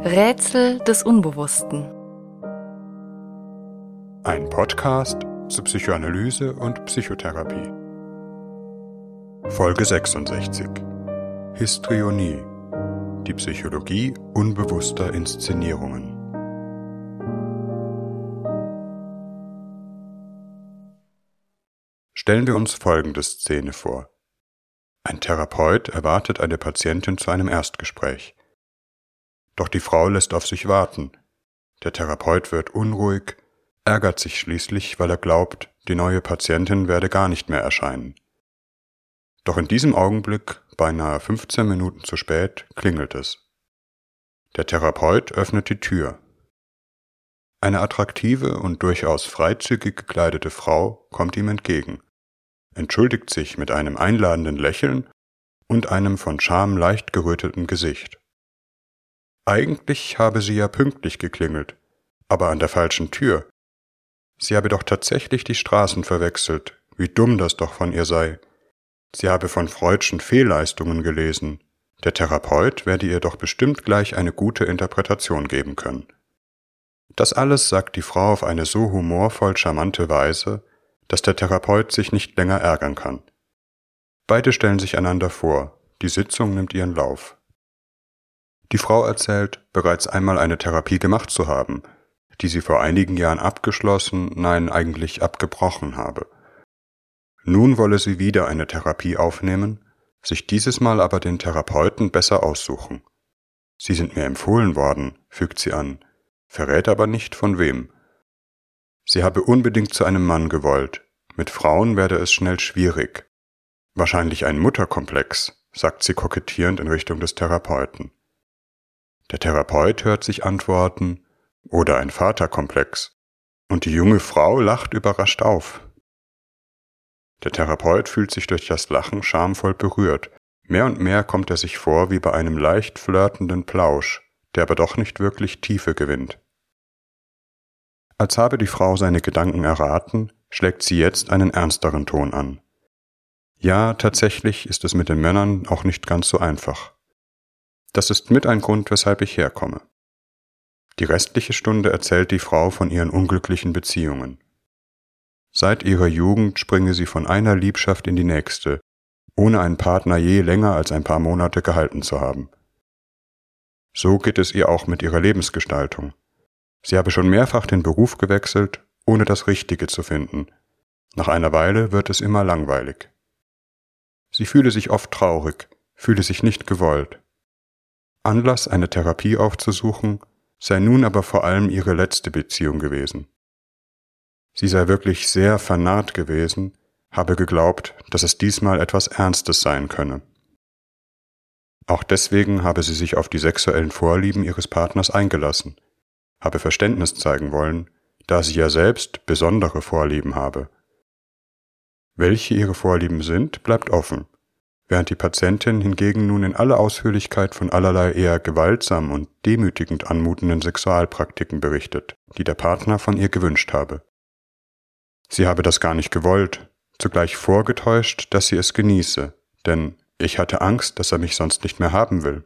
Rätsel des Unbewussten. Ein Podcast zu Psychoanalyse und Psychotherapie. Folge 66. Histrionie. Die Psychologie unbewusster Inszenierungen. Stellen wir uns folgende Szene vor. Ein Therapeut erwartet eine Patientin zu einem Erstgespräch. Doch die Frau lässt auf sich warten. Der Therapeut wird unruhig, ärgert sich schließlich, weil er glaubt, die neue Patientin werde gar nicht mehr erscheinen. Doch in diesem Augenblick, beinahe 15 Minuten zu spät, klingelt es. Der Therapeut öffnet die Tür. Eine attraktive und durchaus freizügig gekleidete Frau kommt ihm entgegen entschuldigt sich mit einem einladenden Lächeln und einem von Scham leicht geröteten Gesicht. Eigentlich habe sie ja pünktlich geklingelt, aber an der falschen Tür. Sie habe doch tatsächlich die Straßen verwechselt, wie dumm das doch von ihr sei. Sie habe von Freudschen Fehlleistungen gelesen. Der Therapeut werde ihr doch bestimmt gleich eine gute Interpretation geben können. Das alles sagt die Frau auf eine so humorvoll charmante Weise, dass der Therapeut sich nicht länger ärgern kann. Beide stellen sich einander vor, die Sitzung nimmt ihren Lauf. Die Frau erzählt, bereits einmal eine Therapie gemacht zu haben, die sie vor einigen Jahren abgeschlossen, nein eigentlich abgebrochen habe. Nun wolle sie wieder eine Therapie aufnehmen, sich dieses Mal aber den Therapeuten besser aussuchen. Sie sind mir empfohlen worden, fügt sie an, verrät aber nicht von wem. Sie habe unbedingt zu einem Mann gewollt. Mit Frauen werde es schnell schwierig. Wahrscheinlich ein Mutterkomplex, sagt sie kokettierend in Richtung des Therapeuten. Der Therapeut hört sich antworten, oder ein Vaterkomplex. Und die junge Frau lacht überrascht auf. Der Therapeut fühlt sich durch das Lachen schamvoll berührt. Mehr und mehr kommt er sich vor wie bei einem leicht flirtenden Plausch, der aber doch nicht wirklich Tiefe gewinnt. Als habe die Frau seine Gedanken erraten, schlägt sie jetzt einen ernsteren Ton an. Ja, tatsächlich ist es mit den Männern auch nicht ganz so einfach. Das ist mit ein Grund, weshalb ich herkomme. Die restliche Stunde erzählt die Frau von ihren unglücklichen Beziehungen. Seit ihrer Jugend springe sie von einer Liebschaft in die nächste, ohne einen Partner je länger als ein paar Monate gehalten zu haben. So geht es ihr auch mit ihrer Lebensgestaltung. Sie habe schon mehrfach den Beruf gewechselt, ohne das Richtige zu finden. Nach einer Weile wird es immer langweilig. Sie fühle sich oft traurig, fühle sich nicht gewollt. Anlass, eine Therapie aufzusuchen, sei nun aber vor allem ihre letzte Beziehung gewesen. Sie sei wirklich sehr vernarrt gewesen, habe geglaubt, dass es diesmal etwas Ernstes sein könne. Auch deswegen habe sie sich auf die sexuellen Vorlieben ihres Partners eingelassen – habe Verständnis zeigen wollen, da sie ja selbst besondere Vorlieben habe. Welche ihre Vorlieben sind, bleibt offen, während die Patientin hingegen nun in aller Ausführlichkeit von allerlei eher gewaltsam und demütigend anmutenden Sexualpraktiken berichtet, die der Partner von ihr gewünscht habe. Sie habe das gar nicht gewollt, zugleich vorgetäuscht, dass sie es genieße, denn ich hatte Angst, dass er mich sonst nicht mehr haben will.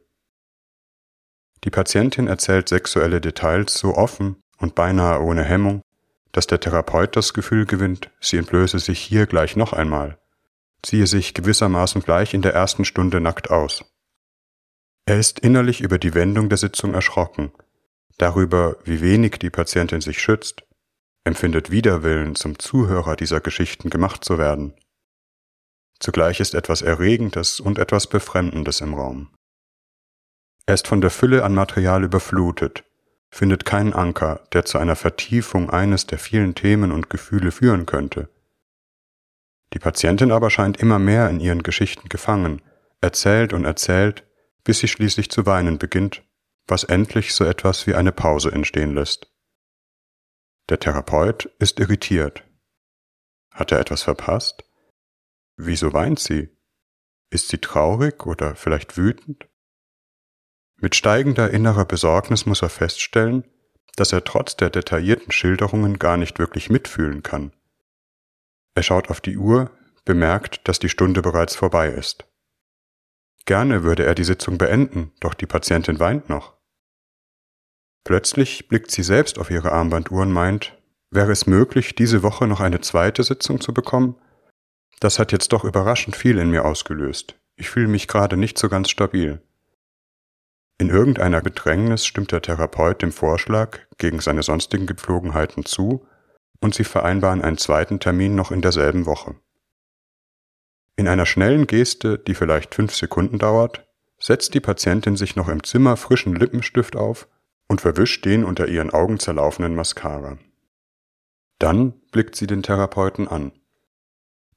Die Patientin erzählt sexuelle Details so offen und beinahe ohne Hemmung, dass der Therapeut das Gefühl gewinnt, sie entblöße sich hier gleich noch einmal, ziehe sich gewissermaßen gleich in der ersten Stunde nackt aus. Er ist innerlich über die Wendung der Sitzung erschrocken, darüber, wie wenig die Patientin sich schützt, empfindet Widerwillen, zum Zuhörer dieser Geschichten gemacht zu werden. Zugleich ist etwas Erregendes und etwas Befremdendes im Raum. Er ist von der Fülle an Material überflutet, findet keinen Anker, der zu einer Vertiefung eines der vielen Themen und Gefühle führen könnte. Die Patientin aber scheint immer mehr in ihren Geschichten gefangen, erzählt und erzählt, bis sie schließlich zu weinen beginnt, was endlich so etwas wie eine Pause entstehen lässt. Der Therapeut ist irritiert. Hat er etwas verpasst? Wieso weint sie? Ist sie traurig oder vielleicht wütend? Mit steigender innerer Besorgnis muss er feststellen, dass er trotz der detaillierten Schilderungen gar nicht wirklich mitfühlen kann. Er schaut auf die Uhr, bemerkt, dass die Stunde bereits vorbei ist. Gerne würde er die Sitzung beenden, doch die Patientin weint noch. Plötzlich blickt sie selbst auf ihre Armbanduhr und meint, wäre es möglich, diese Woche noch eine zweite Sitzung zu bekommen? Das hat jetzt doch überraschend viel in mir ausgelöst. Ich fühle mich gerade nicht so ganz stabil. In irgendeiner Bedrängnis stimmt der Therapeut dem Vorschlag gegen seine sonstigen Gepflogenheiten zu und sie vereinbaren einen zweiten Termin noch in derselben Woche. In einer schnellen Geste, die vielleicht fünf Sekunden dauert, setzt die Patientin sich noch im Zimmer frischen Lippenstift auf und verwischt den unter ihren Augen zerlaufenden Mascara. Dann blickt sie den Therapeuten an.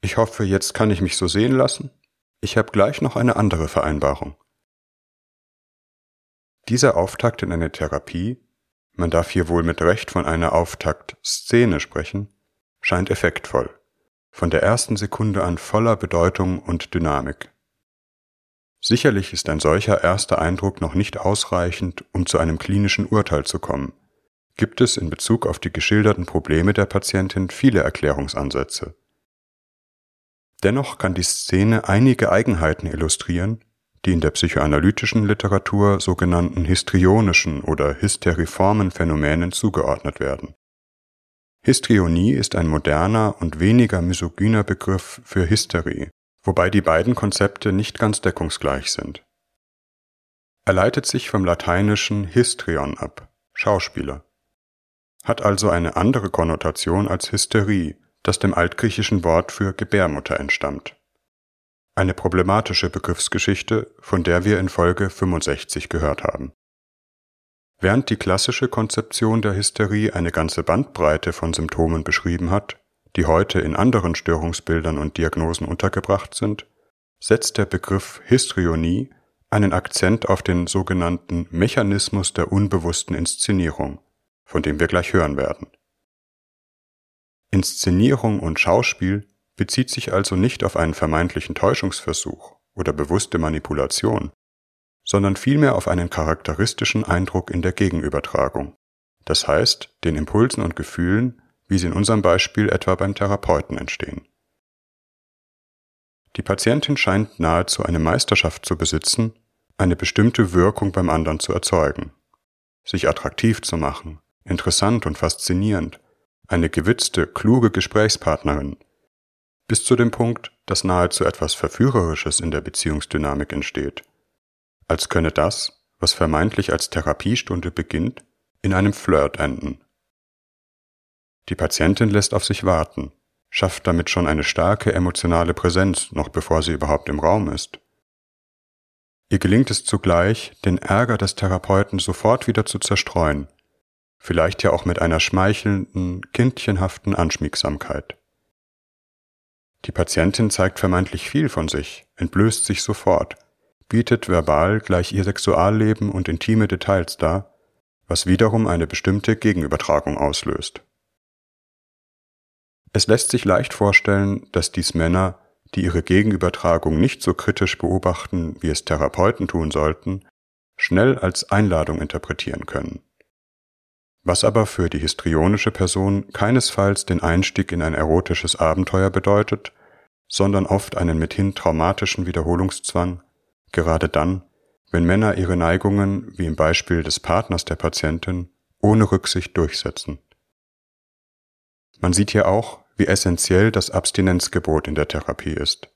Ich hoffe, jetzt kann ich mich so sehen lassen. Ich habe gleich noch eine andere Vereinbarung. Dieser Auftakt in eine Therapie, man darf hier wohl mit Recht von einer Auftaktszene sprechen, scheint effektvoll, von der ersten Sekunde an voller Bedeutung und Dynamik. Sicherlich ist ein solcher erster Eindruck noch nicht ausreichend, um zu einem klinischen Urteil zu kommen. Gibt es in Bezug auf die geschilderten Probleme der Patientin viele Erklärungsansätze. Dennoch kann die Szene einige Eigenheiten illustrieren, die in der psychoanalytischen Literatur sogenannten histrionischen oder hysteriformen Phänomenen zugeordnet werden. Histrionie ist ein moderner und weniger misogyner Begriff für Hysterie, wobei die beiden Konzepte nicht ganz deckungsgleich sind. Er leitet sich vom lateinischen histrion ab, Schauspieler, hat also eine andere Konnotation als Hysterie, das dem altgriechischen Wort für Gebärmutter entstammt. Eine problematische Begriffsgeschichte, von der wir in Folge 65 gehört haben. Während die klassische Konzeption der Hysterie eine ganze Bandbreite von Symptomen beschrieben hat, die heute in anderen Störungsbildern und Diagnosen untergebracht sind, setzt der Begriff Histrionie einen Akzent auf den sogenannten Mechanismus der unbewussten Inszenierung, von dem wir gleich hören werden. Inszenierung und Schauspiel bezieht sich also nicht auf einen vermeintlichen Täuschungsversuch oder bewusste Manipulation, sondern vielmehr auf einen charakteristischen Eindruck in der Gegenübertragung, das heißt den Impulsen und Gefühlen, wie sie in unserem Beispiel etwa beim Therapeuten entstehen. Die Patientin scheint nahezu eine Meisterschaft zu besitzen, eine bestimmte Wirkung beim anderen zu erzeugen, sich attraktiv zu machen, interessant und faszinierend, eine gewitzte, kluge Gesprächspartnerin, bis zu dem Punkt, dass nahezu etwas Verführerisches in der Beziehungsdynamik entsteht, als könne das, was vermeintlich als Therapiestunde beginnt, in einem Flirt enden. Die Patientin lässt auf sich warten, schafft damit schon eine starke emotionale Präsenz, noch bevor sie überhaupt im Raum ist. Ihr gelingt es zugleich, den Ärger des Therapeuten sofort wieder zu zerstreuen, vielleicht ja auch mit einer schmeichelnden, kindchenhaften Anschmiegsamkeit. Die Patientin zeigt vermeintlich viel von sich, entblößt sich sofort, bietet verbal gleich ihr Sexualleben und intime Details dar, was wiederum eine bestimmte Gegenübertragung auslöst. Es lässt sich leicht vorstellen, dass dies Männer, die ihre Gegenübertragung nicht so kritisch beobachten, wie es Therapeuten tun sollten, schnell als Einladung interpretieren können. Was aber für die histrionische Person keinesfalls den Einstieg in ein erotisches Abenteuer bedeutet, sondern oft einen mithin traumatischen Wiederholungszwang, gerade dann, wenn Männer ihre Neigungen, wie im Beispiel des Partners der Patientin, ohne Rücksicht durchsetzen. Man sieht hier auch, wie essentiell das Abstinenzgebot in der Therapie ist.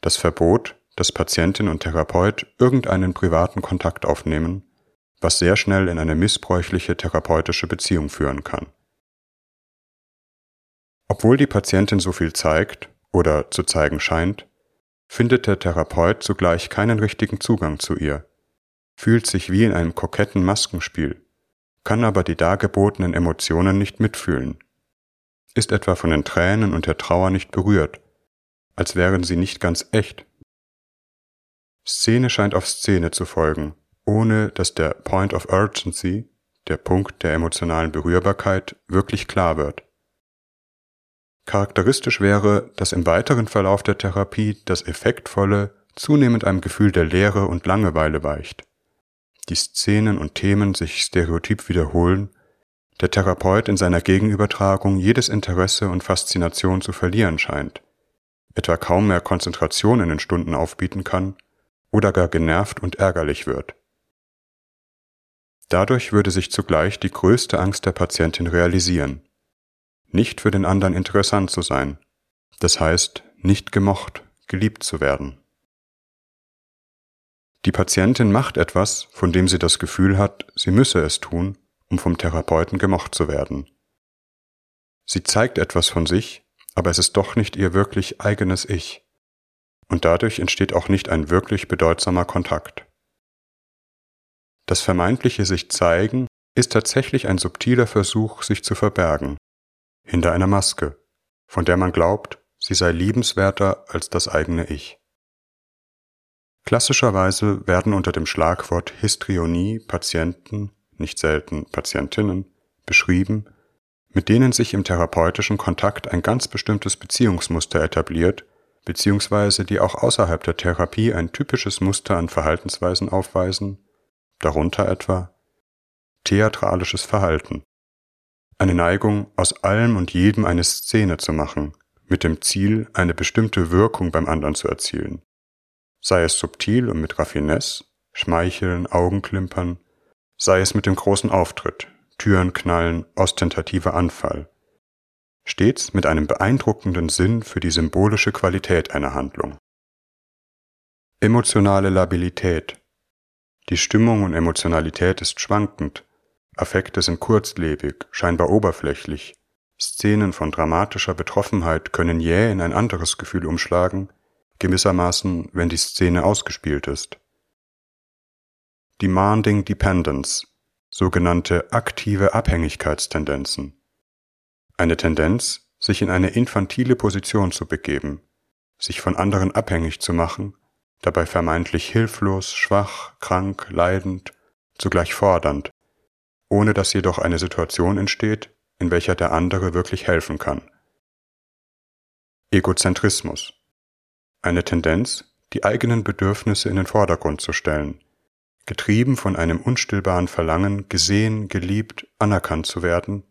Das Verbot, dass Patientin und Therapeut irgendeinen privaten Kontakt aufnehmen, was sehr schnell in eine missbräuchliche therapeutische Beziehung führen kann. Obwohl die Patientin so viel zeigt oder zu zeigen scheint, findet der Therapeut zugleich keinen richtigen Zugang zu ihr, fühlt sich wie in einem koketten Maskenspiel, kann aber die dargebotenen Emotionen nicht mitfühlen ist etwa von den Tränen und der Trauer nicht berührt, als wären sie nicht ganz echt. Szene scheint auf Szene zu folgen, ohne dass der Point of Urgency, der Punkt der emotionalen Berührbarkeit, wirklich klar wird. Charakteristisch wäre, dass im weiteren Verlauf der Therapie das Effektvolle zunehmend einem Gefühl der Leere und Langeweile weicht, die Szenen und Themen sich stereotyp wiederholen der Therapeut in seiner Gegenübertragung jedes Interesse und Faszination zu verlieren scheint, etwa kaum mehr Konzentration in den Stunden aufbieten kann oder gar genervt und ärgerlich wird. Dadurch würde sich zugleich die größte Angst der Patientin realisieren, nicht für den anderen interessant zu sein, das heißt nicht gemocht, geliebt zu werden. Die Patientin macht etwas, von dem sie das Gefühl hat, sie müsse es tun, um vom Therapeuten gemocht zu werden. Sie zeigt etwas von sich, aber es ist doch nicht ihr wirklich eigenes Ich. Und dadurch entsteht auch nicht ein wirklich bedeutsamer Kontakt. Das vermeintliche sich zeigen ist tatsächlich ein subtiler Versuch, sich zu verbergen, hinter einer Maske, von der man glaubt, sie sei liebenswerter als das eigene Ich. Klassischerweise werden unter dem Schlagwort Histrionie Patienten, nicht selten Patientinnen, beschrieben, mit denen sich im therapeutischen Kontakt ein ganz bestimmtes Beziehungsmuster etabliert, beziehungsweise die auch außerhalb der Therapie ein typisches Muster an Verhaltensweisen aufweisen, darunter etwa theatralisches Verhalten, eine Neigung, aus allem und jedem eine Szene zu machen, mit dem Ziel, eine bestimmte Wirkung beim anderen zu erzielen, sei es subtil und mit Raffinesse, Schmeicheln, Augenklimpern, sei es mit dem großen Auftritt, Türen knallen, ostentativer Anfall. Stets mit einem beeindruckenden Sinn für die symbolische Qualität einer Handlung. Emotionale Labilität. Die Stimmung und Emotionalität ist schwankend, Affekte sind kurzlebig, scheinbar oberflächlich, Szenen von dramatischer Betroffenheit können jäh in ein anderes Gefühl umschlagen, gewissermaßen, wenn die Szene ausgespielt ist. Demanding Dependence, sogenannte aktive Abhängigkeitstendenzen. Eine Tendenz, sich in eine infantile Position zu begeben, sich von anderen abhängig zu machen, dabei vermeintlich hilflos, schwach, krank, leidend, zugleich fordernd, ohne dass jedoch eine Situation entsteht, in welcher der andere wirklich helfen kann. Egozentrismus. Eine Tendenz, die eigenen Bedürfnisse in den Vordergrund zu stellen, getrieben von einem unstillbaren Verlangen, gesehen, geliebt, anerkannt zu werden,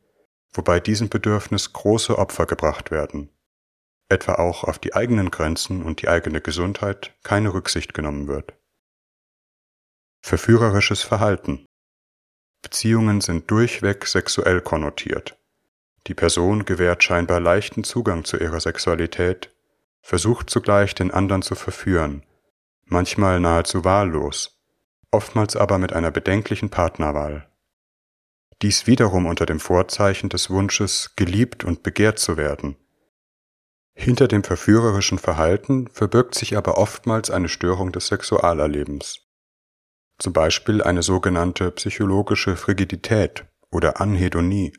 wobei diesem Bedürfnis große Opfer gebracht werden, etwa auch auf die eigenen Grenzen und die eigene Gesundheit keine Rücksicht genommen wird. Verführerisches Verhalten. Beziehungen sind durchweg sexuell konnotiert. Die Person gewährt scheinbar leichten Zugang zu ihrer Sexualität, versucht zugleich den anderen zu verführen, manchmal nahezu wahllos, oftmals aber mit einer bedenklichen Partnerwahl. Dies wiederum unter dem Vorzeichen des Wunsches, geliebt und begehrt zu werden. Hinter dem verführerischen Verhalten verbirgt sich aber oftmals eine Störung des Sexualerlebens. Zum Beispiel eine sogenannte psychologische Frigidität oder Anhedonie.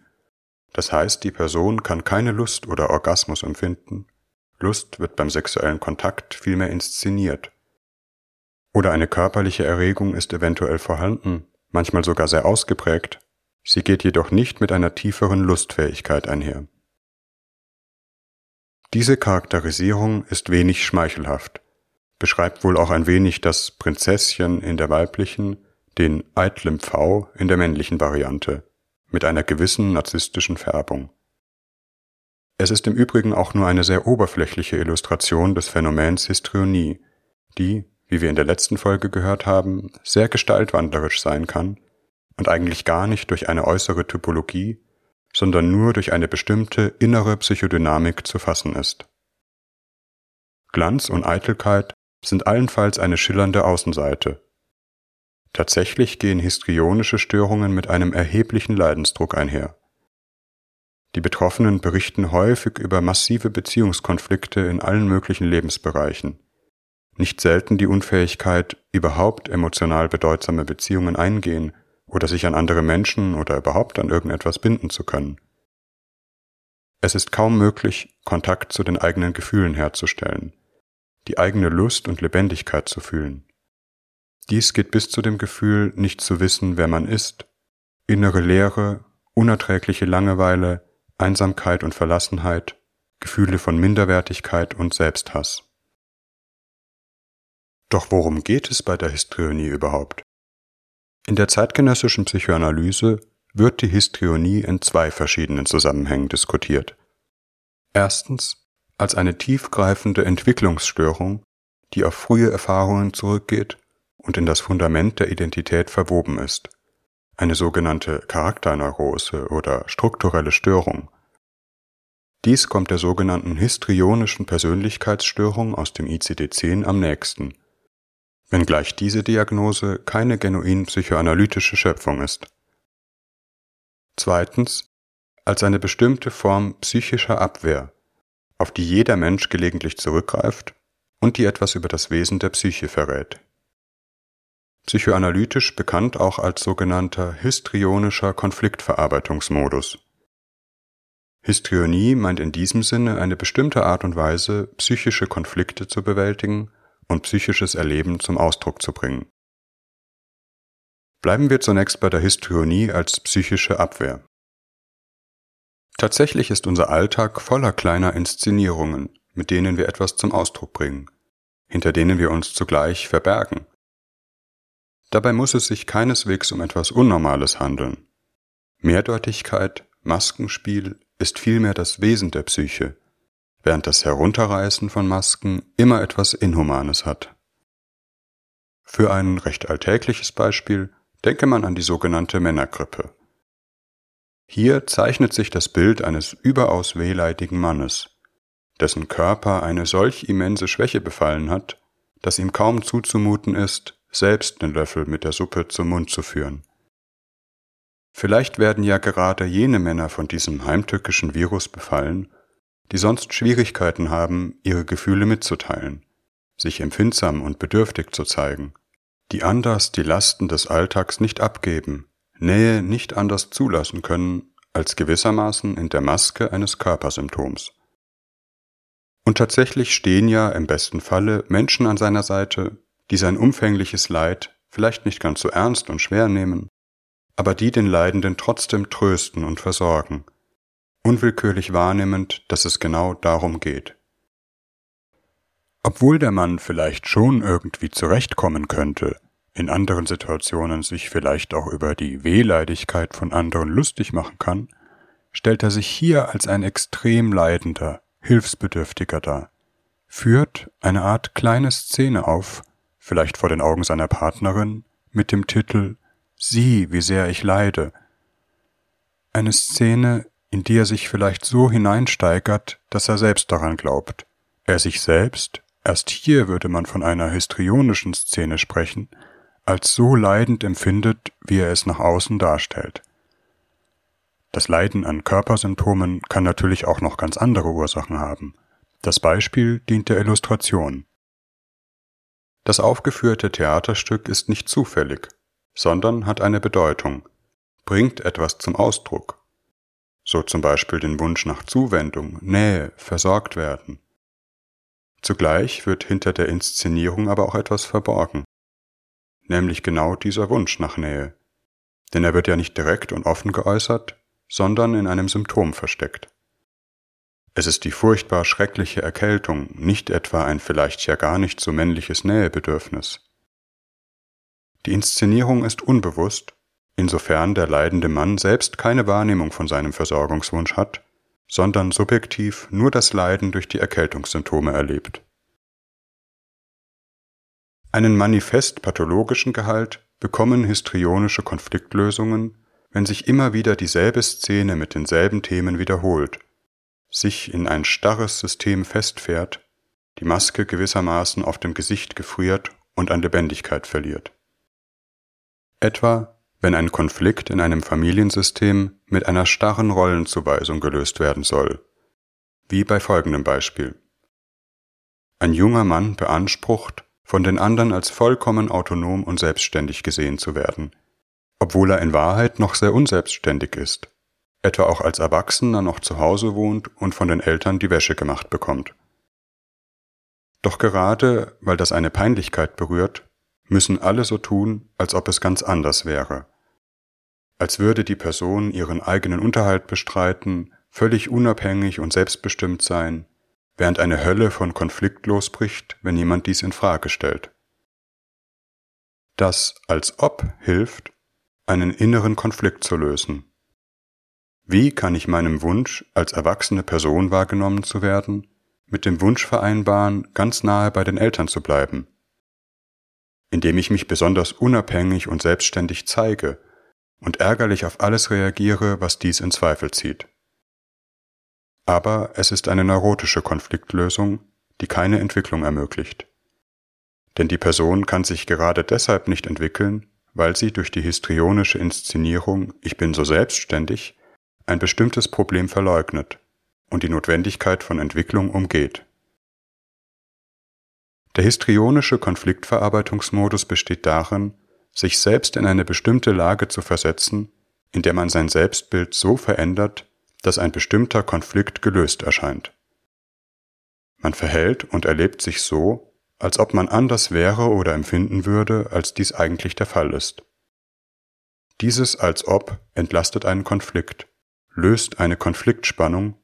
Das heißt, die Person kann keine Lust oder Orgasmus empfinden. Lust wird beim sexuellen Kontakt vielmehr inszeniert. Oder eine körperliche Erregung ist eventuell vorhanden, manchmal sogar sehr ausgeprägt, sie geht jedoch nicht mit einer tieferen Lustfähigkeit einher. Diese Charakterisierung ist wenig schmeichelhaft, beschreibt wohl auch ein wenig das Prinzesschen in der weiblichen, den eitlen Pfau in der männlichen Variante, mit einer gewissen narzisstischen Färbung. Es ist im Übrigen auch nur eine sehr oberflächliche Illustration des Phänomens Histrionie, die, wie wir in der letzten Folge gehört haben, sehr gestaltwandlerisch sein kann und eigentlich gar nicht durch eine äußere Typologie, sondern nur durch eine bestimmte innere Psychodynamik zu fassen ist. Glanz und Eitelkeit sind allenfalls eine schillernde Außenseite. Tatsächlich gehen histrionische Störungen mit einem erheblichen Leidensdruck einher. Die Betroffenen berichten häufig über massive Beziehungskonflikte in allen möglichen Lebensbereichen, nicht selten die Unfähigkeit, überhaupt emotional bedeutsame Beziehungen eingehen oder sich an andere Menschen oder überhaupt an irgendetwas binden zu können. Es ist kaum möglich, Kontakt zu den eigenen Gefühlen herzustellen, die eigene Lust und Lebendigkeit zu fühlen. Dies geht bis zu dem Gefühl, nicht zu wissen, wer man ist, innere Leere, unerträgliche Langeweile, Einsamkeit und Verlassenheit, Gefühle von Minderwertigkeit und Selbsthass. Doch worum geht es bei der Histrionie überhaupt? In der zeitgenössischen Psychoanalyse wird die Histrionie in zwei verschiedenen Zusammenhängen diskutiert. Erstens als eine tiefgreifende Entwicklungsstörung, die auf frühe Erfahrungen zurückgeht und in das Fundament der Identität verwoben ist, eine sogenannte Charakterneurose oder strukturelle Störung. Dies kommt der sogenannten histrionischen Persönlichkeitsstörung aus dem ICD-10 am nächsten, wenngleich diese Diagnose keine genuin psychoanalytische Schöpfung ist. Zweitens als eine bestimmte Form psychischer Abwehr, auf die jeder Mensch gelegentlich zurückgreift und die etwas über das Wesen der Psyche verrät. Psychoanalytisch bekannt auch als sogenannter histrionischer Konfliktverarbeitungsmodus. Histrionie meint in diesem Sinne eine bestimmte Art und Weise, psychische Konflikte zu bewältigen und psychisches Erleben zum Ausdruck zu bringen. Bleiben wir zunächst bei der Histrionie als psychische Abwehr. Tatsächlich ist unser Alltag voller kleiner Inszenierungen, mit denen wir etwas zum Ausdruck bringen, hinter denen wir uns zugleich verbergen. Dabei muss es sich keineswegs um etwas Unnormales handeln. Mehrdeutigkeit, Maskenspiel ist vielmehr das Wesen der Psyche, während das Herunterreißen von Masken immer etwas Inhumanes hat. Für ein recht alltägliches Beispiel denke man an die sogenannte Männergrippe. Hier zeichnet sich das Bild eines überaus wehleidigen Mannes, dessen Körper eine solch immense Schwäche befallen hat, dass ihm kaum zuzumuten ist, selbst den Löffel mit der Suppe zum Mund zu führen. Vielleicht werden ja gerade jene Männer von diesem heimtückischen Virus befallen, die sonst Schwierigkeiten haben, ihre Gefühle mitzuteilen, sich empfindsam und bedürftig zu zeigen, die anders die Lasten des Alltags nicht abgeben, Nähe nicht anders zulassen können als gewissermaßen in der Maske eines Körpersymptoms. Und tatsächlich stehen ja im besten Falle Menschen an seiner Seite, die sein umfängliches Leid vielleicht nicht ganz so ernst und schwer nehmen, aber die den Leidenden trotzdem trösten und versorgen, unwillkürlich wahrnehmend, dass es genau darum geht. Obwohl der Mann vielleicht schon irgendwie zurechtkommen könnte, in anderen Situationen sich vielleicht auch über die Wehleidigkeit von anderen lustig machen kann, stellt er sich hier als ein extrem leidender, hilfsbedürftiger dar, führt eine Art kleine Szene auf, vielleicht vor den Augen seiner Partnerin, mit dem Titel Sieh, wie sehr ich leide. Eine Szene, in die er sich vielleicht so hineinsteigert, dass er selbst daran glaubt. Er sich selbst, erst hier würde man von einer histrionischen Szene sprechen, als so leidend empfindet, wie er es nach außen darstellt. Das Leiden an Körpersymptomen kann natürlich auch noch ganz andere Ursachen haben. Das Beispiel dient der Illustration. Das aufgeführte Theaterstück ist nicht zufällig, sondern hat eine Bedeutung, bringt etwas zum Ausdruck. So zum Beispiel den Wunsch nach Zuwendung, Nähe, versorgt werden. Zugleich wird hinter der Inszenierung aber auch etwas verborgen nämlich genau dieser Wunsch nach Nähe. Denn er wird ja nicht direkt und offen geäußert, sondern in einem Symptom versteckt. Es ist die furchtbar schreckliche Erkältung, nicht etwa ein vielleicht ja gar nicht so männliches Nähebedürfnis. Die Inszenierung ist unbewusst, insofern der leidende Mann selbst keine Wahrnehmung von seinem Versorgungswunsch hat, sondern subjektiv nur das Leiden durch die Erkältungssymptome erlebt. Einen manifest pathologischen Gehalt bekommen histrionische Konfliktlösungen, wenn sich immer wieder dieselbe Szene mit denselben Themen wiederholt, sich in ein starres System festfährt, die Maske gewissermaßen auf dem Gesicht gefriert und an Lebendigkeit verliert. Etwa, wenn ein Konflikt in einem Familiensystem mit einer starren Rollenzuweisung gelöst werden soll, wie bei folgendem Beispiel. Ein junger Mann beansprucht, von den anderen als vollkommen autonom und selbstständig gesehen zu werden, obwohl er in Wahrheit noch sehr unselbstständig ist, etwa auch als Erwachsener noch zu Hause wohnt und von den Eltern die Wäsche gemacht bekommt. Doch gerade weil das eine Peinlichkeit berührt, müssen alle so tun, als ob es ganz anders wäre, als würde die Person ihren eigenen Unterhalt bestreiten, völlig unabhängig und selbstbestimmt sein, während eine Hölle von Konflikt losbricht, wenn jemand dies in Frage stellt. Das als ob hilft, einen inneren Konflikt zu lösen. Wie kann ich meinem Wunsch, als erwachsene Person wahrgenommen zu werden, mit dem Wunsch vereinbaren, ganz nahe bei den Eltern zu bleiben? Indem ich mich besonders unabhängig und selbstständig zeige und ärgerlich auf alles reagiere, was dies in Zweifel zieht. Aber es ist eine neurotische Konfliktlösung, die keine Entwicklung ermöglicht. Denn die Person kann sich gerade deshalb nicht entwickeln, weil sie durch die histrionische Inszenierung Ich bin so selbstständig ein bestimmtes Problem verleugnet und die Notwendigkeit von Entwicklung umgeht. Der histrionische Konfliktverarbeitungsmodus besteht darin, sich selbst in eine bestimmte Lage zu versetzen, in der man sein Selbstbild so verändert, dass ein bestimmter Konflikt gelöst erscheint. Man verhält und erlebt sich so, als ob man anders wäre oder empfinden würde, als dies eigentlich der Fall ist. Dieses als ob entlastet einen Konflikt, löst eine Konfliktspannung,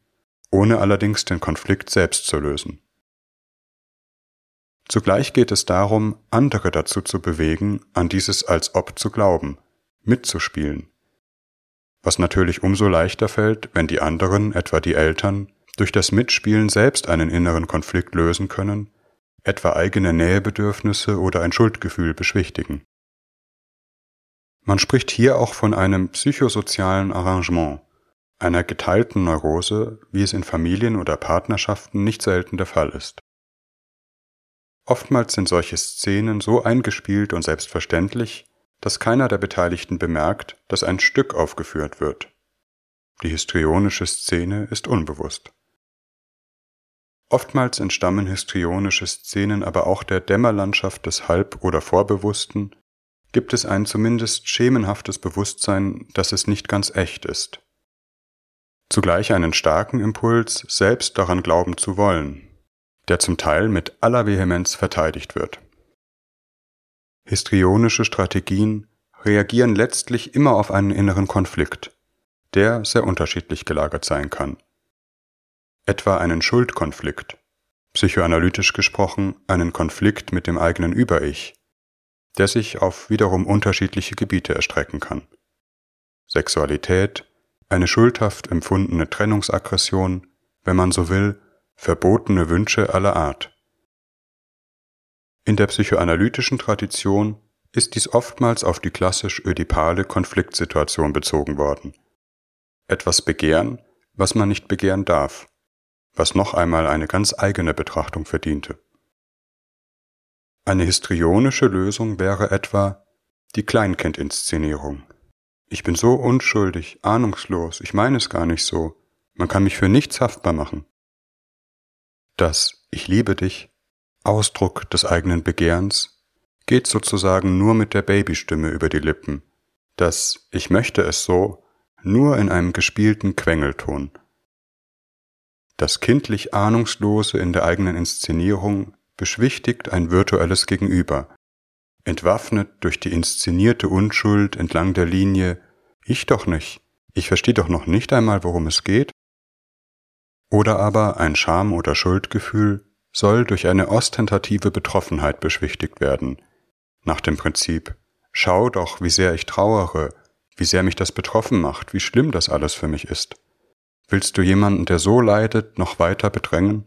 ohne allerdings den Konflikt selbst zu lösen. Zugleich geht es darum, andere dazu zu bewegen, an dieses als ob zu glauben, mitzuspielen. Was natürlich umso leichter fällt, wenn die anderen, etwa die Eltern, durch das Mitspielen selbst einen inneren Konflikt lösen können, etwa eigene Nähebedürfnisse oder ein Schuldgefühl beschwichtigen. Man spricht hier auch von einem psychosozialen Arrangement, einer geteilten Neurose, wie es in Familien oder Partnerschaften nicht selten der Fall ist. Oftmals sind solche Szenen so eingespielt und selbstverständlich, dass keiner der Beteiligten bemerkt, dass ein Stück aufgeführt wird. Die histrionische Szene ist unbewusst. Oftmals entstammen histrionische Szenen aber auch der Dämmerlandschaft des Halb- oder Vorbewussten, gibt es ein zumindest schemenhaftes Bewusstsein, dass es nicht ganz echt ist. Zugleich einen starken Impuls, selbst daran glauben zu wollen, der zum Teil mit aller Vehemenz verteidigt wird. Histrionische Strategien reagieren letztlich immer auf einen inneren Konflikt, der sehr unterschiedlich gelagert sein kann. Etwa einen Schuldkonflikt, psychoanalytisch gesprochen einen Konflikt mit dem eigenen Über-Ich, der sich auf wiederum unterschiedliche Gebiete erstrecken kann. Sexualität, eine schuldhaft empfundene Trennungsaggression, wenn man so will, verbotene Wünsche aller Art. In der psychoanalytischen Tradition ist dies oftmals auf die klassisch ödipale Konfliktsituation bezogen worden. Etwas begehren, was man nicht begehren darf, was noch einmal eine ganz eigene Betrachtung verdiente. Eine histrionische Lösung wäre etwa die Kleinkindinszenierung. Ich bin so unschuldig, ahnungslos, ich meine es gar nicht so, man kann mich für nichts haftbar machen. Das Ich liebe dich, Ausdruck des eigenen Begehrens, geht sozusagen nur mit der Babystimme über die Lippen, das Ich möchte es so nur in einem gespielten Quengelton. Das kindlich Ahnungslose in der eigenen Inszenierung beschwichtigt ein virtuelles Gegenüber, entwaffnet durch die inszenierte Unschuld entlang der Linie Ich doch nicht, ich verstehe doch noch nicht einmal, worum es geht, oder aber ein Scham- oder Schuldgefühl soll durch eine ostentative Betroffenheit beschwichtigt werden, nach dem Prinzip Schau doch, wie sehr ich trauere, wie sehr mich das betroffen macht, wie schlimm das alles für mich ist. Willst du jemanden, der so leidet, noch weiter bedrängen?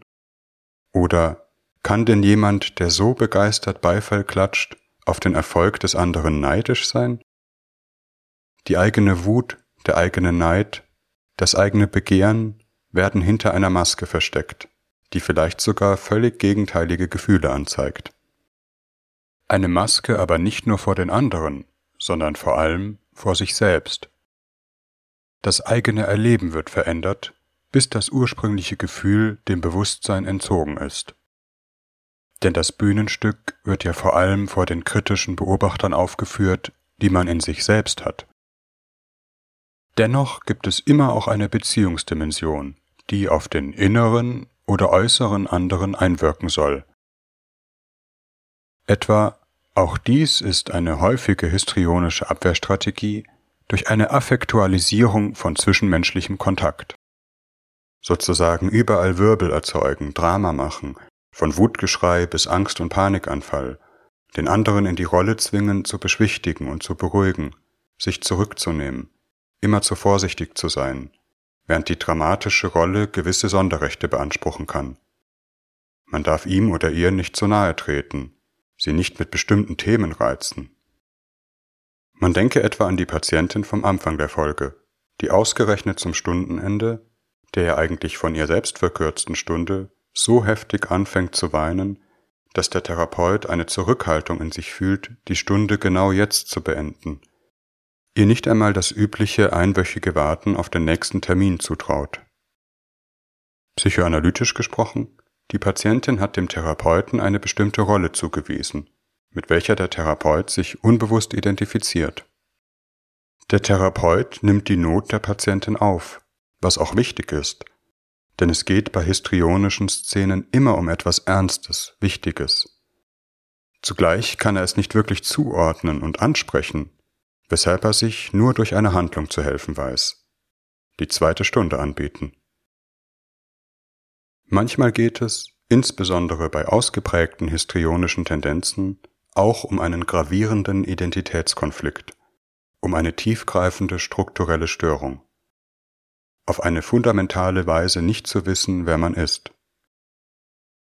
Oder kann denn jemand, der so begeistert Beifall klatscht, auf den Erfolg des anderen neidisch sein? Die eigene Wut, der eigene Neid, das eigene Begehren werden hinter einer Maske versteckt, die vielleicht sogar völlig gegenteilige Gefühle anzeigt. Eine Maske aber nicht nur vor den anderen, sondern vor allem vor sich selbst. Das eigene Erleben wird verändert, bis das ursprüngliche Gefühl dem Bewusstsein entzogen ist. Denn das Bühnenstück wird ja vor allem vor den kritischen Beobachtern aufgeführt, die man in sich selbst hat. Dennoch gibt es immer auch eine Beziehungsdimension, die auf den inneren oder äußeren anderen einwirken soll. Etwa auch dies ist eine häufige histrionische Abwehrstrategie durch eine Affektualisierung von zwischenmenschlichem Kontakt. Sozusagen überall Wirbel erzeugen, Drama machen, von Wutgeschrei bis Angst und Panikanfall, den anderen in die Rolle zwingen, zu beschwichtigen und zu beruhigen, sich zurückzunehmen, immer zu vorsichtig zu sein, während die dramatische Rolle gewisse Sonderrechte beanspruchen kann. Man darf ihm oder ihr nicht zu nahe treten, sie nicht mit bestimmten Themen reizen. Man denke etwa an die Patientin vom Anfang der Folge, die ausgerechnet zum Stundenende, der ja eigentlich von ihr selbst verkürzten Stunde, so heftig anfängt zu weinen, dass der Therapeut eine Zurückhaltung in sich fühlt, die Stunde genau jetzt zu beenden, ihr nicht einmal das übliche einwöchige Warten auf den nächsten Termin zutraut. Psychoanalytisch gesprochen, die Patientin hat dem Therapeuten eine bestimmte Rolle zugewiesen, mit welcher der Therapeut sich unbewusst identifiziert. Der Therapeut nimmt die Not der Patientin auf, was auch wichtig ist, denn es geht bei histrionischen Szenen immer um etwas Ernstes, Wichtiges. Zugleich kann er es nicht wirklich zuordnen und ansprechen, weshalb er sich nur durch eine Handlung zu helfen weiß. Die zweite Stunde anbieten. Manchmal geht es, insbesondere bei ausgeprägten histrionischen Tendenzen, auch um einen gravierenden Identitätskonflikt, um eine tiefgreifende strukturelle Störung. Auf eine fundamentale Weise nicht zu wissen, wer man ist.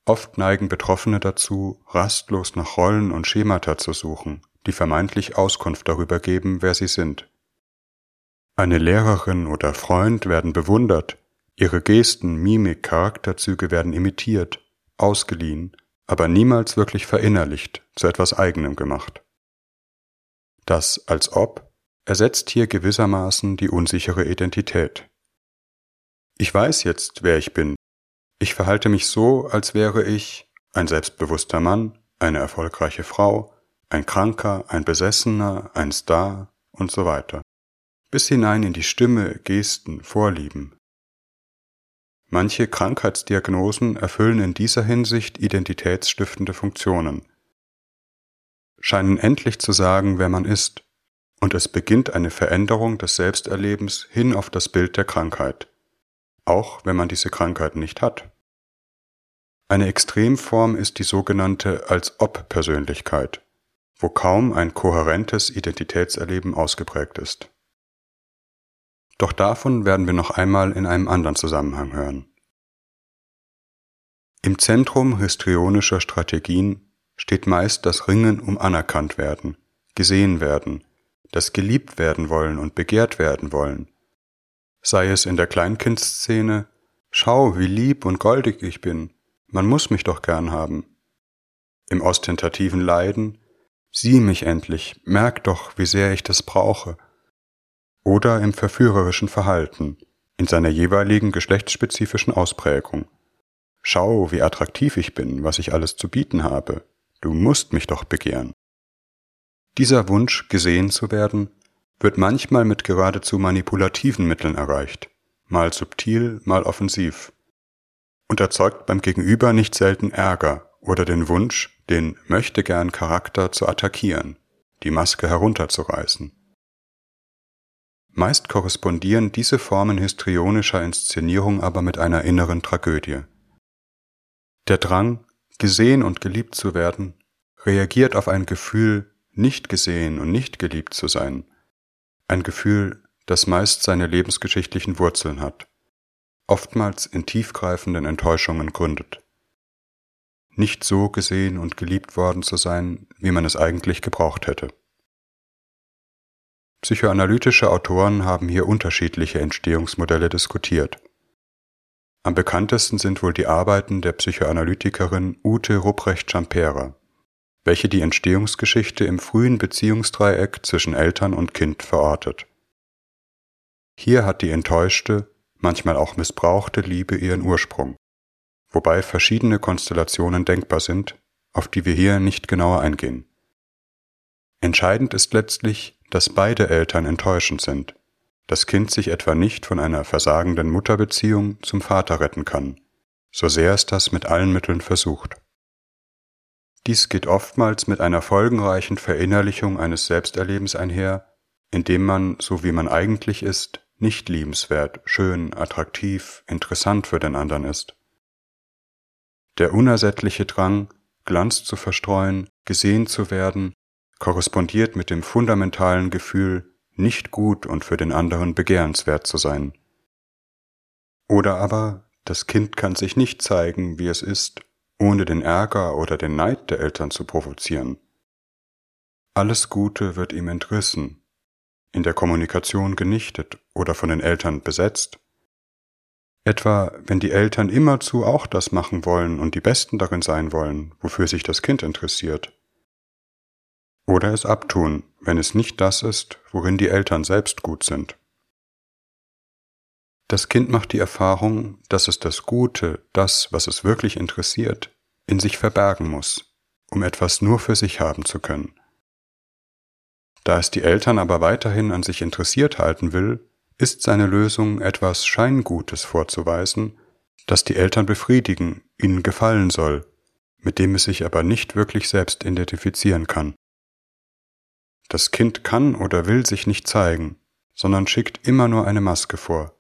Oft neigen Betroffene dazu, rastlos nach Rollen und Schemata zu suchen, die vermeintlich Auskunft darüber geben, wer sie sind. Eine Lehrerin oder Freund werden bewundert, ihre Gesten, Mimik, Charakterzüge werden imitiert, ausgeliehen, aber niemals wirklich verinnerlicht, zu etwas eigenem gemacht. Das als ob ersetzt hier gewissermaßen die unsichere Identität. Ich weiß jetzt, wer ich bin. Ich verhalte mich so, als wäre ich ein selbstbewusster Mann, eine erfolgreiche Frau, ein Kranker, ein Besessener, ein Star und so weiter. Bis hinein in die Stimme, Gesten, Vorlieben. Manche Krankheitsdiagnosen erfüllen in dieser Hinsicht identitätsstiftende Funktionen, scheinen endlich zu sagen, wer man ist, und es beginnt eine Veränderung des Selbsterlebens hin auf das Bild der Krankheit, auch wenn man diese Krankheit nicht hat. Eine Extremform ist die sogenannte Als-Ob-Persönlichkeit wo kaum ein kohärentes Identitätserleben ausgeprägt ist. Doch davon werden wir noch einmal in einem anderen Zusammenhang hören. Im Zentrum histrionischer Strategien steht meist das Ringen um anerkannt werden, gesehen werden, das geliebt werden wollen und begehrt werden wollen. Sei es in der Kleinkindszene, schau, wie lieb und goldig ich bin, man muss mich doch gern haben. Im ostentativen Leiden, Sieh mich endlich, merk doch, wie sehr ich das brauche. Oder im verführerischen Verhalten, in seiner jeweiligen geschlechtsspezifischen Ausprägung. Schau, wie attraktiv ich bin, was ich alles zu bieten habe. Du musst mich doch begehren. Dieser Wunsch, gesehen zu werden, wird manchmal mit geradezu manipulativen Mitteln erreicht, mal subtil, mal offensiv, und erzeugt beim Gegenüber nicht selten Ärger oder den Wunsch, den möchte gern Charakter zu attackieren, die Maske herunterzureißen. Meist korrespondieren diese Formen histrionischer Inszenierung aber mit einer inneren Tragödie. Der Drang, gesehen und geliebt zu werden, reagiert auf ein Gefühl, nicht gesehen und nicht geliebt zu sein, ein Gefühl, das meist seine lebensgeschichtlichen Wurzeln hat, oftmals in tiefgreifenden Enttäuschungen gründet nicht so gesehen und geliebt worden zu sein, wie man es eigentlich gebraucht hätte. Psychoanalytische Autoren haben hier unterschiedliche Entstehungsmodelle diskutiert. Am bekanntesten sind wohl die Arbeiten der Psychoanalytikerin Ute Rupprecht-Schampera, welche die Entstehungsgeschichte im frühen Beziehungsdreieck zwischen Eltern und Kind verortet. Hier hat die enttäuschte, manchmal auch missbrauchte Liebe ihren Ursprung wobei verschiedene Konstellationen denkbar sind, auf die wir hier nicht genauer eingehen. Entscheidend ist letztlich, dass beide Eltern enttäuschend sind, das Kind sich etwa nicht von einer versagenden Mutterbeziehung zum Vater retten kann, so sehr es das mit allen Mitteln versucht. Dies geht oftmals mit einer folgenreichen Verinnerlichung eines Selbsterlebens einher, in dem man, so wie man eigentlich ist, nicht liebenswert, schön, attraktiv, interessant für den anderen ist. Der unersättliche Drang, Glanz zu verstreuen, gesehen zu werden, korrespondiert mit dem fundamentalen Gefühl, nicht gut und für den anderen begehrenswert zu sein. Oder aber das Kind kann sich nicht zeigen, wie es ist, ohne den Ärger oder den Neid der Eltern zu provozieren. alles Gute wird ihm entrissen, in der Kommunikation genichtet oder von den Eltern besetzt. Etwa, wenn die Eltern immerzu auch das machen wollen und die Besten darin sein wollen, wofür sich das Kind interessiert. Oder es abtun, wenn es nicht das ist, worin die Eltern selbst gut sind. Das Kind macht die Erfahrung, dass es das Gute, das, was es wirklich interessiert, in sich verbergen muss, um etwas nur für sich haben zu können. Da es die Eltern aber weiterhin an sich interessiert halten will, ist seine Lösung, etwas Scheingutes vorzuweisen, das die Eltern befriedigen, ihnen gefallen soll, mit dem es sich aber nicht wirklich selbst identifizieren kann. Das Kind kann oder will sich nicht zeigen, sondern schickt immer nur eine Maske vor,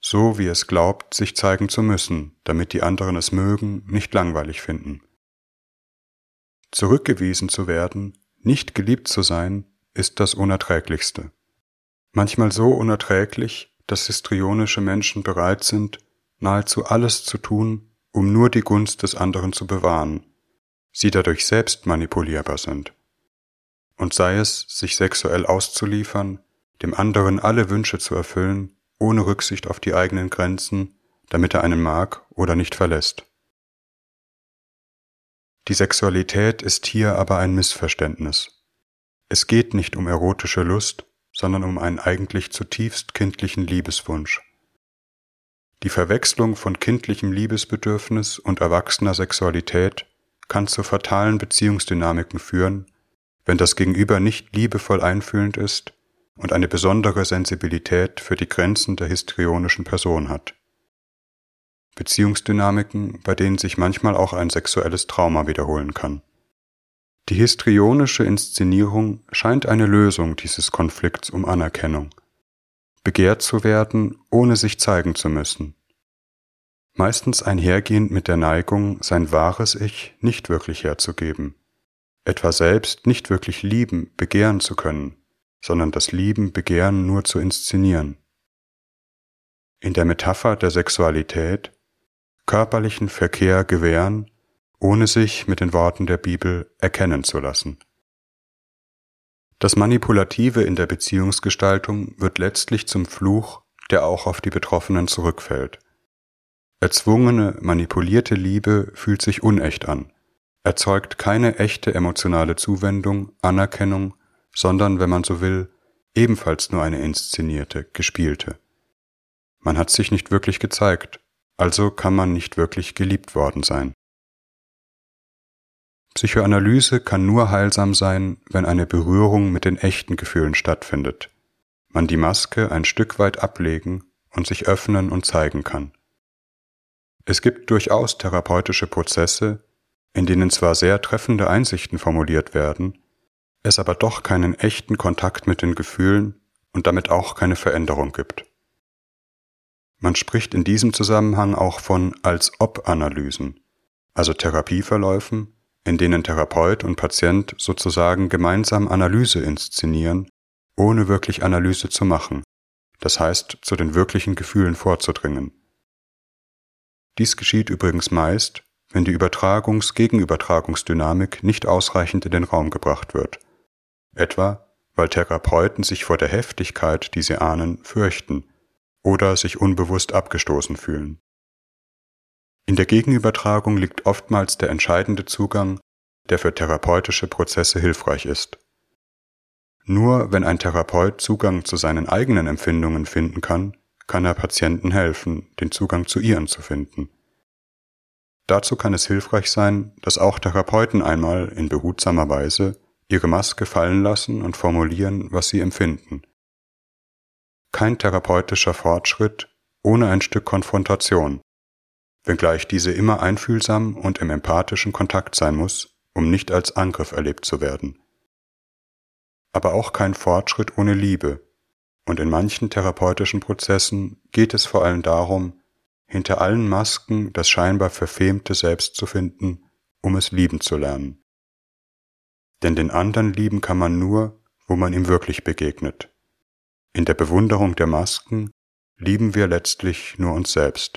so wie es glaubt, sich zeigen zu müssen, damit die anderen es mögen, nicht langweilig finden. Zurückgewiesen zu werden, nicht geliebt zu sein, ist das Unerträglichste. Manchmal so unerträglich, dass histrionische Menschen bereit sind, nahezu alles zu tun, um nur die Gunst des anderen zu bewahren, sie dadurch selbst manipulierbar sind. Und sei es, sich sexuell auszuliefern, dem anderen alle Wünsche zu erfüllen, ohne Rücksicht auf die eigenen Grenzen, damit er einen mag oder nicht verlässt. Die Sexualität ist hier aber ein Missverständnis. Es geht nicht um erotische Lust, sondern um einen eigentlich zutiefst kindlichen Liebeswunsch. Die Verwechslung von kindlichem Liebesbedürfnis und erwachsener Sexualität kann zu fatalen Beziehungsdynamiken führen, wenn das Gegenüber nicht liebevoll einfühlend ist und eine besondere Sensibilität für die Grenzen der histrionischen Person hat. Beziehungsdynamiken, bei denen sich manchmal auch ein sexuelles Trauma wiederholen kann. Die histrionische Inszenierung scheint eine Lösung dieses Konflikts um Anerkennung. Begehrt zu werden, ohne sich zeigen zu müssen. Meistens einhergehend mit der Neigung, sein wahres Ich nicht wirklich herzugeben. Etwa selbst nicht wirklich lieben, begehren zu können, sondern das Lieben, Begehren nur zu inszenieren. In der Metapher der Sexualität körperlichen Verkehr gewähren, ohne sich mit den Worten der Bibel erkennen zu lassen. Das Manipulative in der Beziehungsgestaltung wird letztlich zum Fluch, der auch auf die Betroffenen zurückfällt. Erzwungene, manipulierte Liebe fühlt sich unecht an, erzeugt keine echte emotionale Zuwendung, Anerkennung sondern, wenn man so will, ebenfalls nur eine inszenierte, gespielte. Man hat sich nicht wirklich gezeigt, also kann man nicht wirklich geliebt worden sein. Psychoanalyse kann nur heilsam sein, wenn eine Berührung mit den echten Gefühlen stattfindet, man die Maske ein Stück weit ablegen und sich öffnen und zeigen kann. Es gibt durchaus therapeutische Prozesse, in denen zwar sehr treffende Einsichten formuliert werden, es aber doch keinen echten Kontakt mit den Gefühlen und damit auch keine Veränderung gibt. Man spricht in diesem Zusammenhang auch von als ob Analysen, also Therapieverläufen, in denen Therapeut und Patient sozusagen gemeinsam Analyse inszenieren, ohne wirklich Analyse zu machen, das heißt zu den wirklichen Gefühlen vorzudringen. Dies geschieht übrigens meist, wenn die Übertragungs-Gegenübertragungsdynamik nicht ausreichend in den Raum gebracht wird – etwa weil Therapeuten sich vor der Heftigkeit, die sie ahnen, fürchten oder sich unbewusst abgestoßen fühlen. In der Gegenübertragung liegt oftmals der entscheidende Zugang, der für therapeutische Prozesse hilfreich ist. Nur wenn ein Therapeut Zugang zu seinen eigenen Empfindungen finden kann, kann er Patienten helfen, den Zugang zu ihren zu finden. Dazu kann es hilfreich sein, dass auch Therapeuten einmal in behutsamer Weise ihre Maske fallen lassen und formulieren, was sie empfinden. Kein therapeutischer Fortschritt ohne ein Stück Konfrontation, wenngleich diese immer einfühlsam und im empathischen Kontakt sein muss, um nicht als Angriff erlebt zu werden. Aber auch kein Fortschritt ohne Liebe, und in manchen therapeutischen Prozessen geht es vor allem darum, hinter allen Masken das scheinbar verfemte Selbst zu finden, um es lieben zu lernen denn den anderen lieben kann man nur, wo man ihm wirklich begegnet. In der Bewunderung der Masken lieben wir letztlich nur uns selbst.